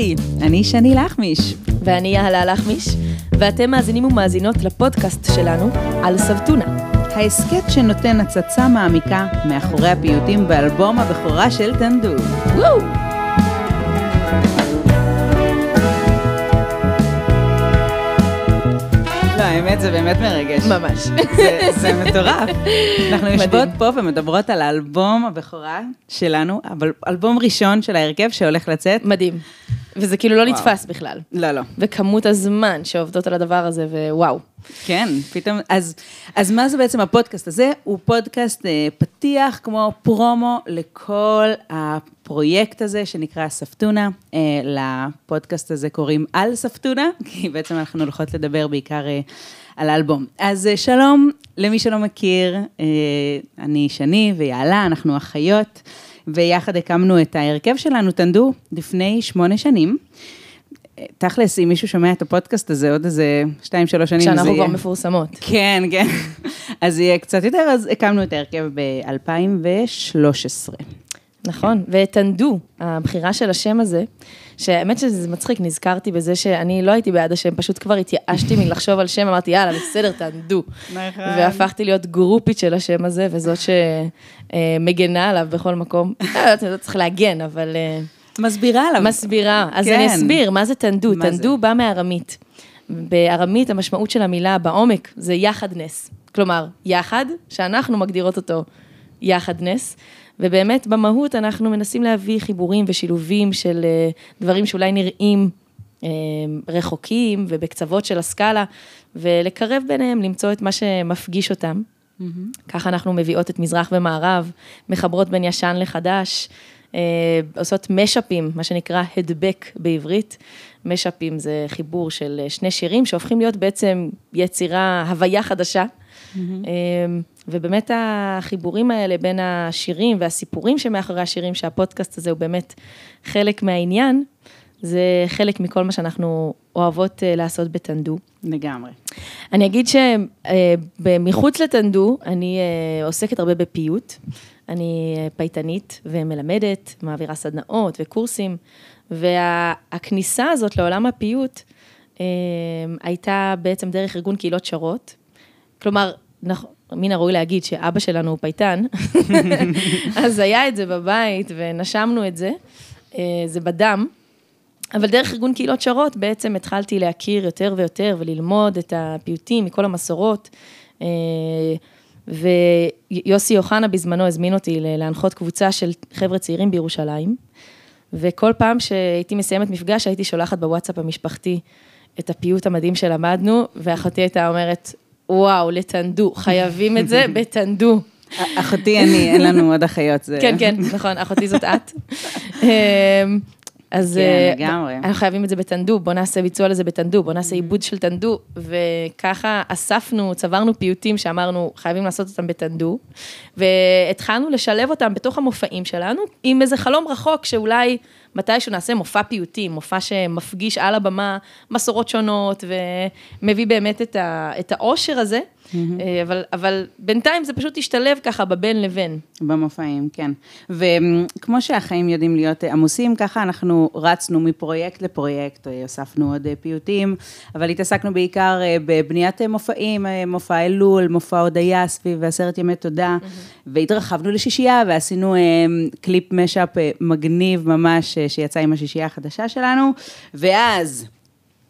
היי, אני שני לחמיש. ואני יהלה לחמיש, ואתם מאזינים ומאזינות לפודקאסט שלנו על סבתונה. ההסכת שנותן הצצה מעמיקה מאחורי הפיוטים באלבום הבכורה של טנדו. וואו! האמת זה באמת מרגש. ממש. זה, זה מטורף. אנחנו. יושבות פה ומדברות על האלבום הבכורה שלנו, אבל אלבום ראשון של ההרכב שהולך לצאת. מדהים. וזה כאילו לא וואו. נתפס בכלל. לא, לא. וכמות הזמן שעובדות על הדבר הזה, ווואו. כן, פתאום, אז, אז מה זה בעצם הפודקאסט הזה? הוא פודקאסט אה, פתיח כמו פרומו לכל הפרויקט הזה שנקרא ספטונה. אה, לפודקאסט הזה קוראים על ספטונה, כי בעצם אנחנו הולכות לדבר בעיקר אה, על האלבום. אז אה, שלום למי שלא מכיר, אה, אני שני ויעלה, אנחנו אחיות, ויחד הקמנו את ההרכב שלנו, טנדו, לפני שמונה שנים. תכלס, אם מישהו שומע את הפודקאסט הזה עוד איזה שתיים, שלוש שנים, זה שאנחנו יהיה... כבר מפורסמות. כן, כן. אז יהיה קצת יותר, אז הקמנו את ההרכב ב-2013. נכון, ותנדו, הבחירה של השם הזה, שהאמת שזה מצחיק, נזכרתי בזה שאני לא הייתי בעד השם, פשוט כבר התייאשתי מלחשוב על שם, אמרתי, יאללה, בסדר, תנדו. נכון. והפכתי להיות גרופית של השם הזה, וזאת שמגנה עליו בכל מקום. לא לא צריך להגן, אבל אה, מסבירה עליו. מסבירה. אז כן. אני אסביר, מה זה תנדו? מה זה? תנדו בא מארמית. בארמית המשמעות של המילה בעומק זה יחדנס. כלומר, יחד, שאנחנו מגדירות אותו יחדנס, ובאמת במהות אנחנו מנסים להביא חיבורים ושילובים של אה, דברים שאולי נראים אה, רחוקים ובקצוות של הסקאלה, ולקרב ביניהם, למצוא את מה שמפגיש אותם. ככה אנחנו מביאות את מזרח ומערב, מחברות בין ישן לחדש, עושות משאפים, מה שנקרא הדבק בעברית. משאפים זה חיבור של אה, שני שירים שהופכים להיות בעצם יצירה, הוויה חדשה. אה, ובאמת החיבורים האלה בין השירים והסיפורים שמאחורי השירים, שהפודקאסט הזה הוא באמת חלק מהעניין, זה חלק מכל מה שאנחנו אוהבות אה, לעשות בטנדו. לגמרי. אני אגיד שמחוץ לטנדו, אני אה, עוסקת הרבה בפיוט. אני אה, פייטנית ומלמדת, מעבירה סדנאות וקורסים, והכניסה הזאת לעולם הפיוט אה, הייתה בעצם דרך ארגון קהילות שרות. כלומר, נכון, מן הראוי להגיד שאבא שלנו הוא פייטן, אז היה את זה בבית ונשמנו את זה, אה, זה בדם. אבל דרך ארגון קהילות שרות בעצם התחלתי להכיר יותר ויותר וללמוד את הפיוטים מכל המסורות. אה, ויוסי אוחנה בזמנו הזמין אותי להנחות קבוצה של חבר'ה צעירים בירושלים, וכל פעם שהייתי מסיימת מפגש הייתי שולחת בוואטסאפ המשפחתי את הפיוט המדהים שלמדנו, ואחותי הייתה אומרת, וואו, לטנדו, חייבים את זה בטנדו. אחותי אני, אין לנו עוד אחיות. זה... כן, כן, נכון, אחותי זאת את. אז כן, אה, לגמרי. אנחנו חייבים את זה בטנדו, בוא נעשה ביצוע לזה בטנדו, בוא נעשה עיבוד של טנדו, וככה אספנו, צברנו פיוטים שאמרנו, חייבים לעשות אותם בטנדו, והתחלנו לשלב אותם בתוך המופעים שלנו, עם איזה חלום רחוק שאולי מתישהו נעשה מופע פיוטים, מופע שמפגיש על הבמה מסורות שונות, ומביא באמת את, ה, את האושר הזה, אה, אבל, אבל בינתיים זה פשוט השתלב ככה בבין לבין. במופעים, כן. וכמו שהחיים יודעים להיות עמוסים, ככה אנחנו רצנו מפרויקט לפרויקט, אה, הוספנו עוד אה, פיוטים, אבל התעסקנו בעיקר בבניית מופעים, מופע אלול, מופע הודיה סביב עשרת ימי תודה, והתרחבנו לשישייה ועשינו קליפ משאפ מגניב ממש, שיצא עם השישייה החדשה שלנו, ואז,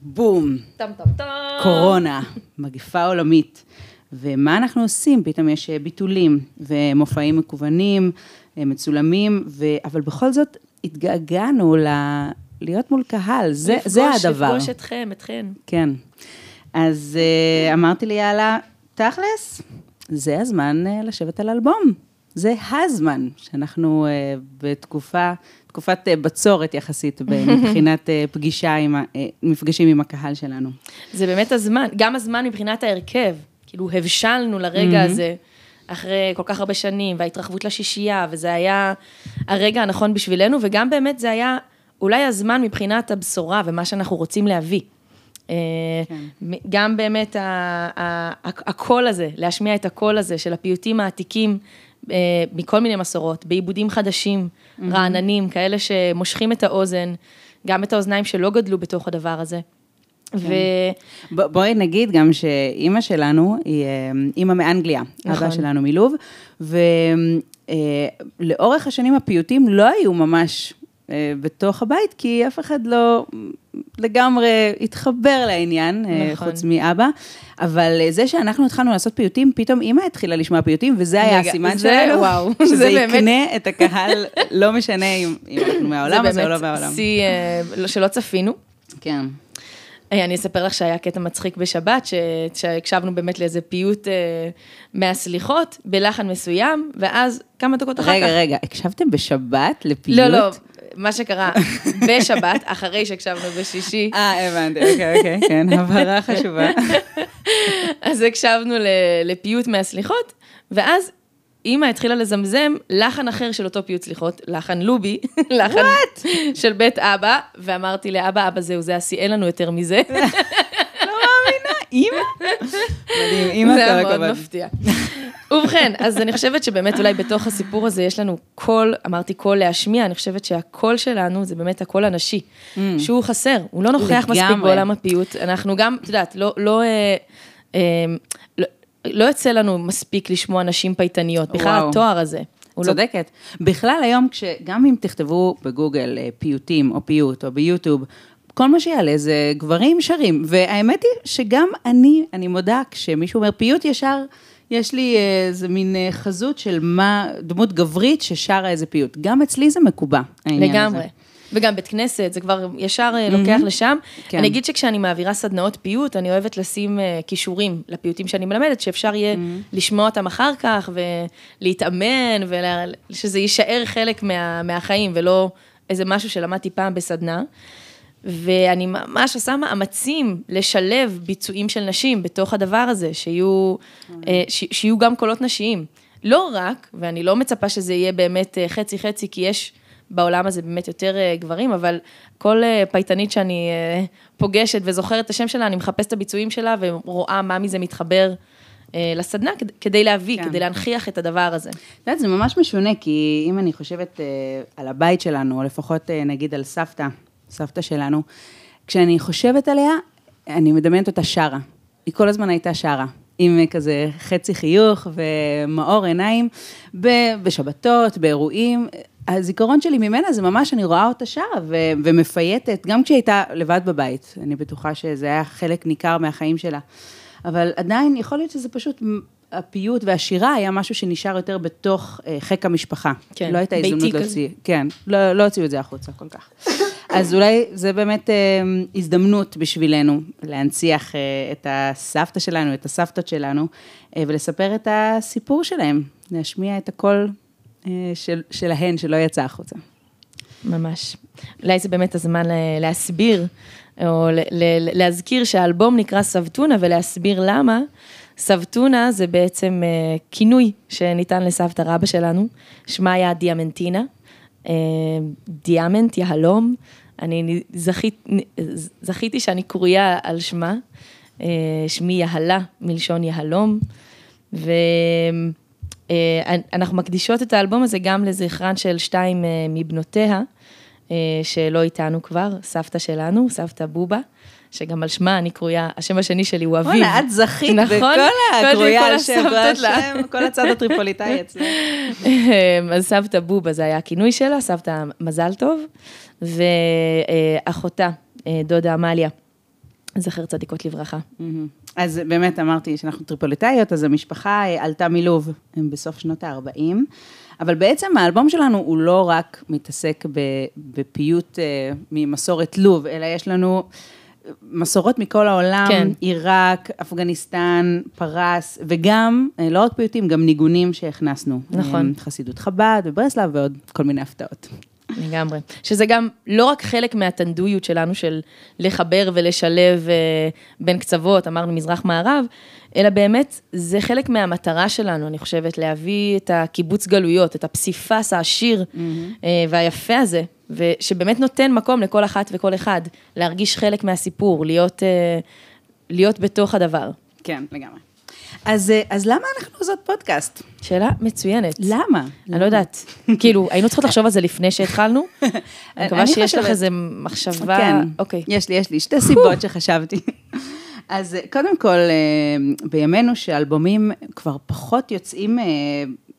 בום, טם טם טם. קורונה, מגפה עולמית. ומה אנחנו עושים? פתאום יש אה, ביטולים ומופעים מקוונים, אה, מצולמים, ו... אבל בכל זאת התגעגענו ל... להיות מול קהל, זה, זה לפגוש- הדבר. לפגוש אתכם, אתכן. כן. אז אה, אמרתי לי, יאללה, תכלס, זה הזמן לשבת על אלבום. זה הזמן שאנחנו אה, בתקופה, תקופת אה, בצורת יחסית, מבחינת אה, פגישה עם, אה, מפגשים עם הקהל שלנו. זה באמת הזמן, גם הזמן מבחינת ההרכב. כאילו, הבשלנו לרגע הזה, אחרי כל כך הרבה שנים, וההתרחבות לשישייה, וזה היה הרגע הנכון בשבילנו, וגם באמת זה היה אולי הזמן מבחינת הבשורה ומה שאנחנו רוצים להביא. מ- גם באמת הקול הזה, להשמיע את הקול הזה של הפיוטים העתיקים מכל מיני מסורות, בעיבודים חדשים, רעננים, כאלה שמושכים את האוזן, גם את האוזניים שלא גדלו בתוך הדבר הזה. ו... ב- בואי נגיד גם שאימא שלנו היא אה, אימא מאנגליה, נכון. אבא שלנו מלוב, ולאורך השנים הפיוטים לא היו ממש אה, בתוך הבית, כי אף אחד לא לגמרי התחבר לעניין, אה, נכון. חוץ מאבא, אבל אה, זה שאנחנו התחלנו לעשות פיוטים, פתאום אימא התחילה לשמוע פיוטים, וזה היה רגע, הסימן זה- שלנו, וואו, שזה זה באמת- יקנה את הקהל, לא משנה אם אם אנחנו מהעולם הזה או לא זה מהעולם. באמת שיא אה, לא- שלא צפינו. כן. אה, אני אספר לך שהיה קטע מצחיק בשבת, ש- שהקשבנו באמת לאיזה פיוט אה, מהסליחות, בלחן מסוים, ואז כמה דקות אחר רגע, כך... רגע, הקשבתם בשבת לפיוט? לא, לא, מה שקרה בשבת, אחרי שהקשבנו בשישי, אה, הבנתי, אוקיי, אוקיי, כן, הבהרה חשובה. אז הקשבנו לפיוט מהסליחות, ואז אימא התחילה לזמזם לחן אחר של אותו פיוט סליחות, לחן לובי, לחן של בית אבא, ואמרתי לאבא, אבא זהו, זה אין לנו יותר מזה. אימא? מדהים, אימא, זה כל היה מאוד. מפתיע. ובכן, אז אני חושבת שבאמת אולי בתוך הסיפור הזה יש לנו קול, אמרתי קול להשמיע, אני חושבת שהקול שלנו זה באמת הקול הנשי, שהוא חסר, הוא לא נוכח מספיק. בעולם הפיוט. אנחנו גם, את יודעת, לא, לא, אה, אה, לא, לא יוצא לנו מספיק לשמוע נשים פייטניות, בכלל וואו. התואר הזה. לא- צודקת. בכלל היום, גם אם תכתבו בגוגל אה, פיוטים או פיוט או ביוטיוב, כל מה שיעלה זה גברים שרים. והאמת היא שגם אני, אני מודה, כשמישהו אומר פיוט ישר, יש לי אה, איזה מין אה, חזות של מה, דמות גברית ששרה איזה פיוט. גם אצלי זה מקובע, העניין הזה. לגמרי. וגם בית כנסת, זה כבר ישר אה, לוקח לשם. כן. אני אגיד שכשאני מעבירה סדנאות פיוט, אני אוהבת לשים כישורים לפיוטים שאני מלמדת, שאפשר יהיה לשמוע אותם אחר כך, ולהתאמן, ושזה יישאר חלק מה, מהחיים, ולא איזה משהו שלמדתי פעם בסדנה. ואני ממש עושה מאמצים לשלב ביצועים של נשים בתוך הדבר הזה, שיהיו, אה, ש- שיהיו גם קולות נשיים. לא רק, ואני לא מצפה שזה יהיה באמת אה, חצי-חצי, כי יש בעולם הזה באמת יותר אה, גברים, אבל כל אה, פייטנית שאני אה, פוגשת וזוכרת את השם שלה, אני מחפשת את הביצועים שלה ורואה מה מזה מתחבר אה, לסדנה, כד- כדי להביא, כן. כדי להנכיח את הדבר הזה. את יודעת, זה ממש משונה, כי אם אני חושבת אה, על הבית שלנו, או לפחות אה, נגיד על סבתא, סבתא שלנו, כשאני חושבת עליה, אני מדמיינת אותה שרה. היא כל הזמן הייתה שרה. עם כזה חצי חיוך ומאור עיניים, בשבתות, באירועים. הזיכרון שלי ממנה זה ממש, אני רואה אותה שרה ו- ומפייטת, גם כשהיא הייתה לבד בבית. אני בטוחה שזה היה חלק ניכר מהחיים שלה. אבל עדיין, יכול להיות שזה פשוט, הפיוט והשירה היה משהו שנשאר יותר בתוך אה, חיק המשפחה. כן, לא הייתה הזדמנות כזה. להוציא, כן, לא, לא הוציאו את זה החוצה כל כך. אז אולי זה באמת אה, הזדמנות בשבילנו להנציח אה, את הסבתא שלנו, את הסבתות שלנו, אה, ולספר את הסיפור שלהם, להשמיע את הקול של, שלהן שלא יצא החוצה. ממש. אולי זה באמת הזמן להסביר, או להזכיר שהאלבום נקרא סבתונה, ולהסביר למה. סבתונה זה בעצם כינוי שניתן לסבתא רבא שלנו, שמה היה דיאמנטינה, דיאמנט, יהלום. אני זכית, זכיתי שאני קרויה על שמה, אה, שמי יהלה מלשון יהלום, ואנחנו מקדישות את האלבום הזה גם לזכרן של שתיים אה, מבנותיה, אה, שלא איתנו כבר, סבתא שלנו, סבתא בובה, שגם על שמה אני קרויה, השם השני שלי הוא אביב. וואלה, את זכית נכון? בכל כל- הקרויה על שם, כל הצד הטריפוליטאי אצלנו. אז סבתא בובה זה היה הכינוי שלה, סבתא מזל טוב, ואחותה, אה, דודה עמליה, זכר צדיקות לברכה. אז באמת אמרתי שאנחנו טריפוליטאיות, אז המשפחה אה, עלתה מלוב בסוף שנות ה-40, אבל בעצם האלבום שלנו הוא לא רק מתעסק בפיוט אה, ממסורת לוב, אלא יש לנו מסורות מכל העולם, כן. עיראק, אפגניסטן, פרס, וגם, אה, לא רק פיוטים, גם ניגונים שהכנסנו. נכון. אה, חסידות חב"ד וברסלב ועוד כל מיני הפתעות. לגמרי. שזה גם לא רק חלק מהטנדויות שלנו של לחבר ולשלב אה, בין קצוות, אמרנו מזרח-מערב, אלא באמת זה חלק מהמטרה שלנו, אני חושבת, להביא את הקיבוץ גלויות, את הפסיפס העשיר אה, והיפה הזה, ושבאמת נותן מקום לכל אחת וכל אחד להרגיש חלק מהסיפור, להיות, אה, להיות בתוך הדבר. כן, לגמרי. אז, אה, אז למה אנחנו עושות פודקאסט? שאלה מצוינת. למה? אני לא יודעת. כאילו, היינו צריכות לחשוב על זה לפני שהתחלנו. אני מקווה שיש לך חושבת- איזה מחשבה. כן, אוקיי. יש לי, יש לי שתי סיבות שחשבתי. אז אה, קודם כל, בימינו שאלבומים כבר פחות יוצאים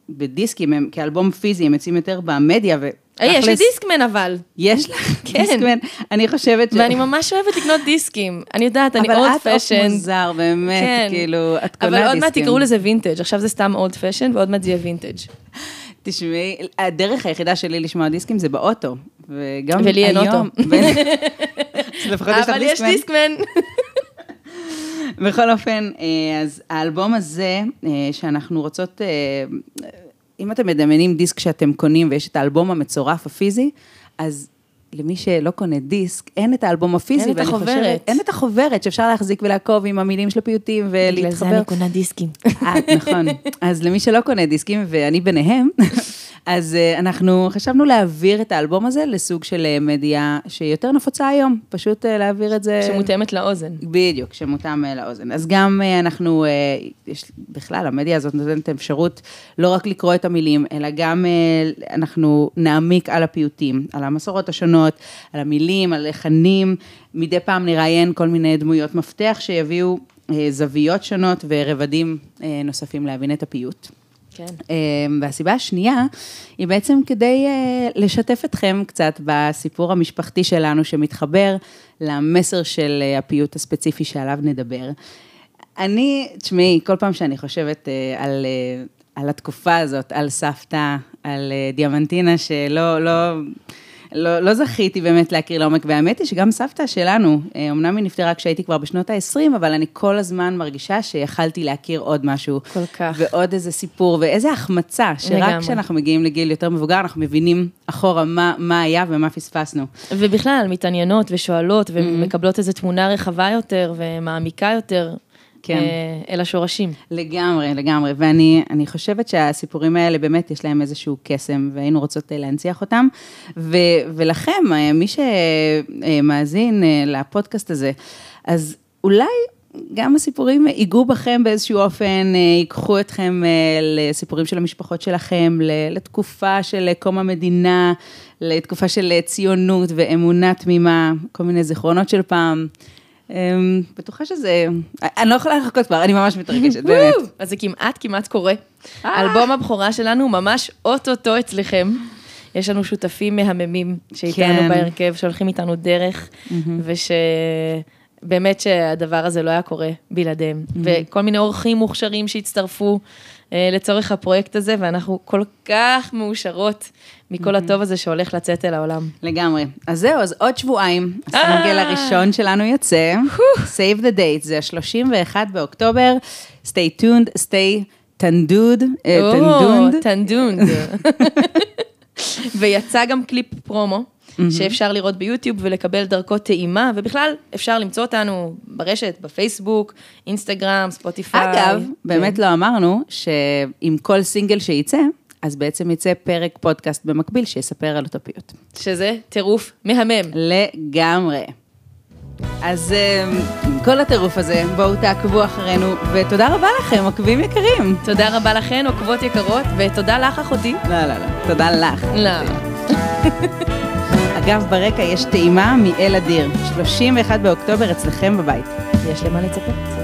בדיסקים, הם כאלבום פיזי, הם יוצאים יותר במדיה, יש לי דיסקמן אבל. יש לך כן. דיסקמן? אני חושבת ש... ואני ממש אוהבת לקנות דיסקים. אני יודעת, אני אבל old את old fashion. מוזר, באמת, כן. כאילו, את קונה דיסקים. אבל עוד מעט תקראו לזה וינטג', עכשיו זה סתם old fashion, ועוד מעט זה יהיה וינטג'. תשמעי, הדרך היחידה שלי לשמוע דיסקים זה באוטו, וגם היום... ולי אין אוטו. לפחות יש לך אבל יש דיסקמן. דיסקמן. בכל אופן, אה, אז האלבום הזה, אה, שאנחנו רוצות, אה, אם אתם מדמיינים דיסק שאתם קונים ויש את האלבום המצורף הפיזי, אז למי שלא קונה דיסק, אין את האלבום הפיזי. אין את החוברת. חושבת- אין את החוברת שאפשר להחזיק ולעקוב עם המילים של הפיוטים בגלל זה ולהתחבר. אני קונה דיסקים. אה, נכון. אז למי שלא קונה דיסקים, ואני ביניהם, אז אה, אנחנו חשבנו להעביר את האלבום הזה לסוג של אה, מדיה שיותר נפוצה היום, פשוט אה, להעביר את זה... שמותאמת לאוזן. בדיוק, שמותאם לאוזן. אז גם אנחנו, יש, בכלל, המדיה הזאת נותנת אפשרות לא רק לקרוא את המילים, אלא גם אנחנו נעמיק על הפיוטים, על המסורות השונות, על המילים, על לחנים. מדי פעם נראיין כל מיני דמויות מפתח שיביאו זוויות שונות ורבדים נוספים להבין את הפיוט. כן. אה, והסיבה השנייה היא בעצם כדי אה, לשתף אתכם קצת בסיפור המשפחתי שלנו שמתחבר למסר של אה, הפיוט הספציפי שעליו נדבר. אני, תשמעי, כל פעם שאני חושבת אה, על, על התקופה הזאת, על סבתא, על דיאמנטינה, שלא לא, לא, לא זכיתי באמת להכיר לעומק, והאמת היא שגם סבתא שלנו, אה, אמנם היא נפטרה כשהייתי כבר בשנות ה-20, אבל אני כל הזמן מרגישה שיכלתי להכיר עוד משהו. כל כך. ועוד איזה סיפור, ואיזה החמצה, שרק לגמרי. כשאנחנו מגיעים לגיל יותר מבוגר, אנחנו מבינים אחורה מה, מה היה ומה פספסנו. ובכלל, מתעניינות ושואלות ומקבלות איזו תמונה רחבה יותר ומעמיקה יותר כן. אה, אל השורשים. לגמרי, לגמרי, ואני אני חושבת שהסיפורים האלה באמת יש להם איזשהו קסם, והיינו רוצות אה, להנציח אותם. ו, ולכם, אה, מי שמאזין לפודקאסט הזה, אז אולי גם הסיפורים ייגעו בכם באיזשהו אופן, ייקחו אתכם לסיפורים של המשפחות שלכם, לתקופה של קום המדינה, לתקופה של ציונות ואמונה תמימה, כל מיני זיכרונות של פעם. אמ, בטוחה שזה, אני לא יכולה לחכות כבר, אני ממש מתרגשת, באמת. אז זה כמעט כמעט קורה. אה. אלבום הבכורה שלנו ממש אוטוטו אצלכם. יש לנו שותפים מהממים שאיתנו כן. בהרכב, שהולכים איתנו דרך, ושבאמת שהדבר הזה לא היה קורה בלעדיהם. וכל מיני אורחים מוכשרים שהצטרפו לצורך הפרויקט הזה, ואנחנו כל כך מאושרות מכל הטוב הזה שהולך לצאת אל העולם. לגמרי. אז זהו, אז עוד שבועיים, הסינגל אה. הראשון שלנו יוצא, Save the date, זה ה-31 באוקטובר, stay tuned, stay אה, או, טנדונד. טנדונד. ויצא גם קליפ פרומו, שאפשר לראות ביוטיוב ולקבל דרכו טעימה, ובכלל, אפשר למצוא אותנו ברשת, בפייסבוק, אינסטגרם, ספוטיפיי. אגב, כן. באמת לא אמרנו שעם כל סינגל שייצא, אז בעצם יצא פרק פודקאסט במקביל שיספר על אותו פיוט. שזה טירוף מהמם. לגמרי. אז אה, עם כל הטירוף הזה, בואו תעקבו אחרינו, ותודה רבה לכם, עוקבים יקרים. תודה רבה לכן, עוקבות יקרות, ותודה לך, אחותי. לא, לא, לא, תודה לך. לא. אגב, ברקע יש טעימה מאל אדיר, 31 באוקטובר אצלכם בבית. יש למה לצפות.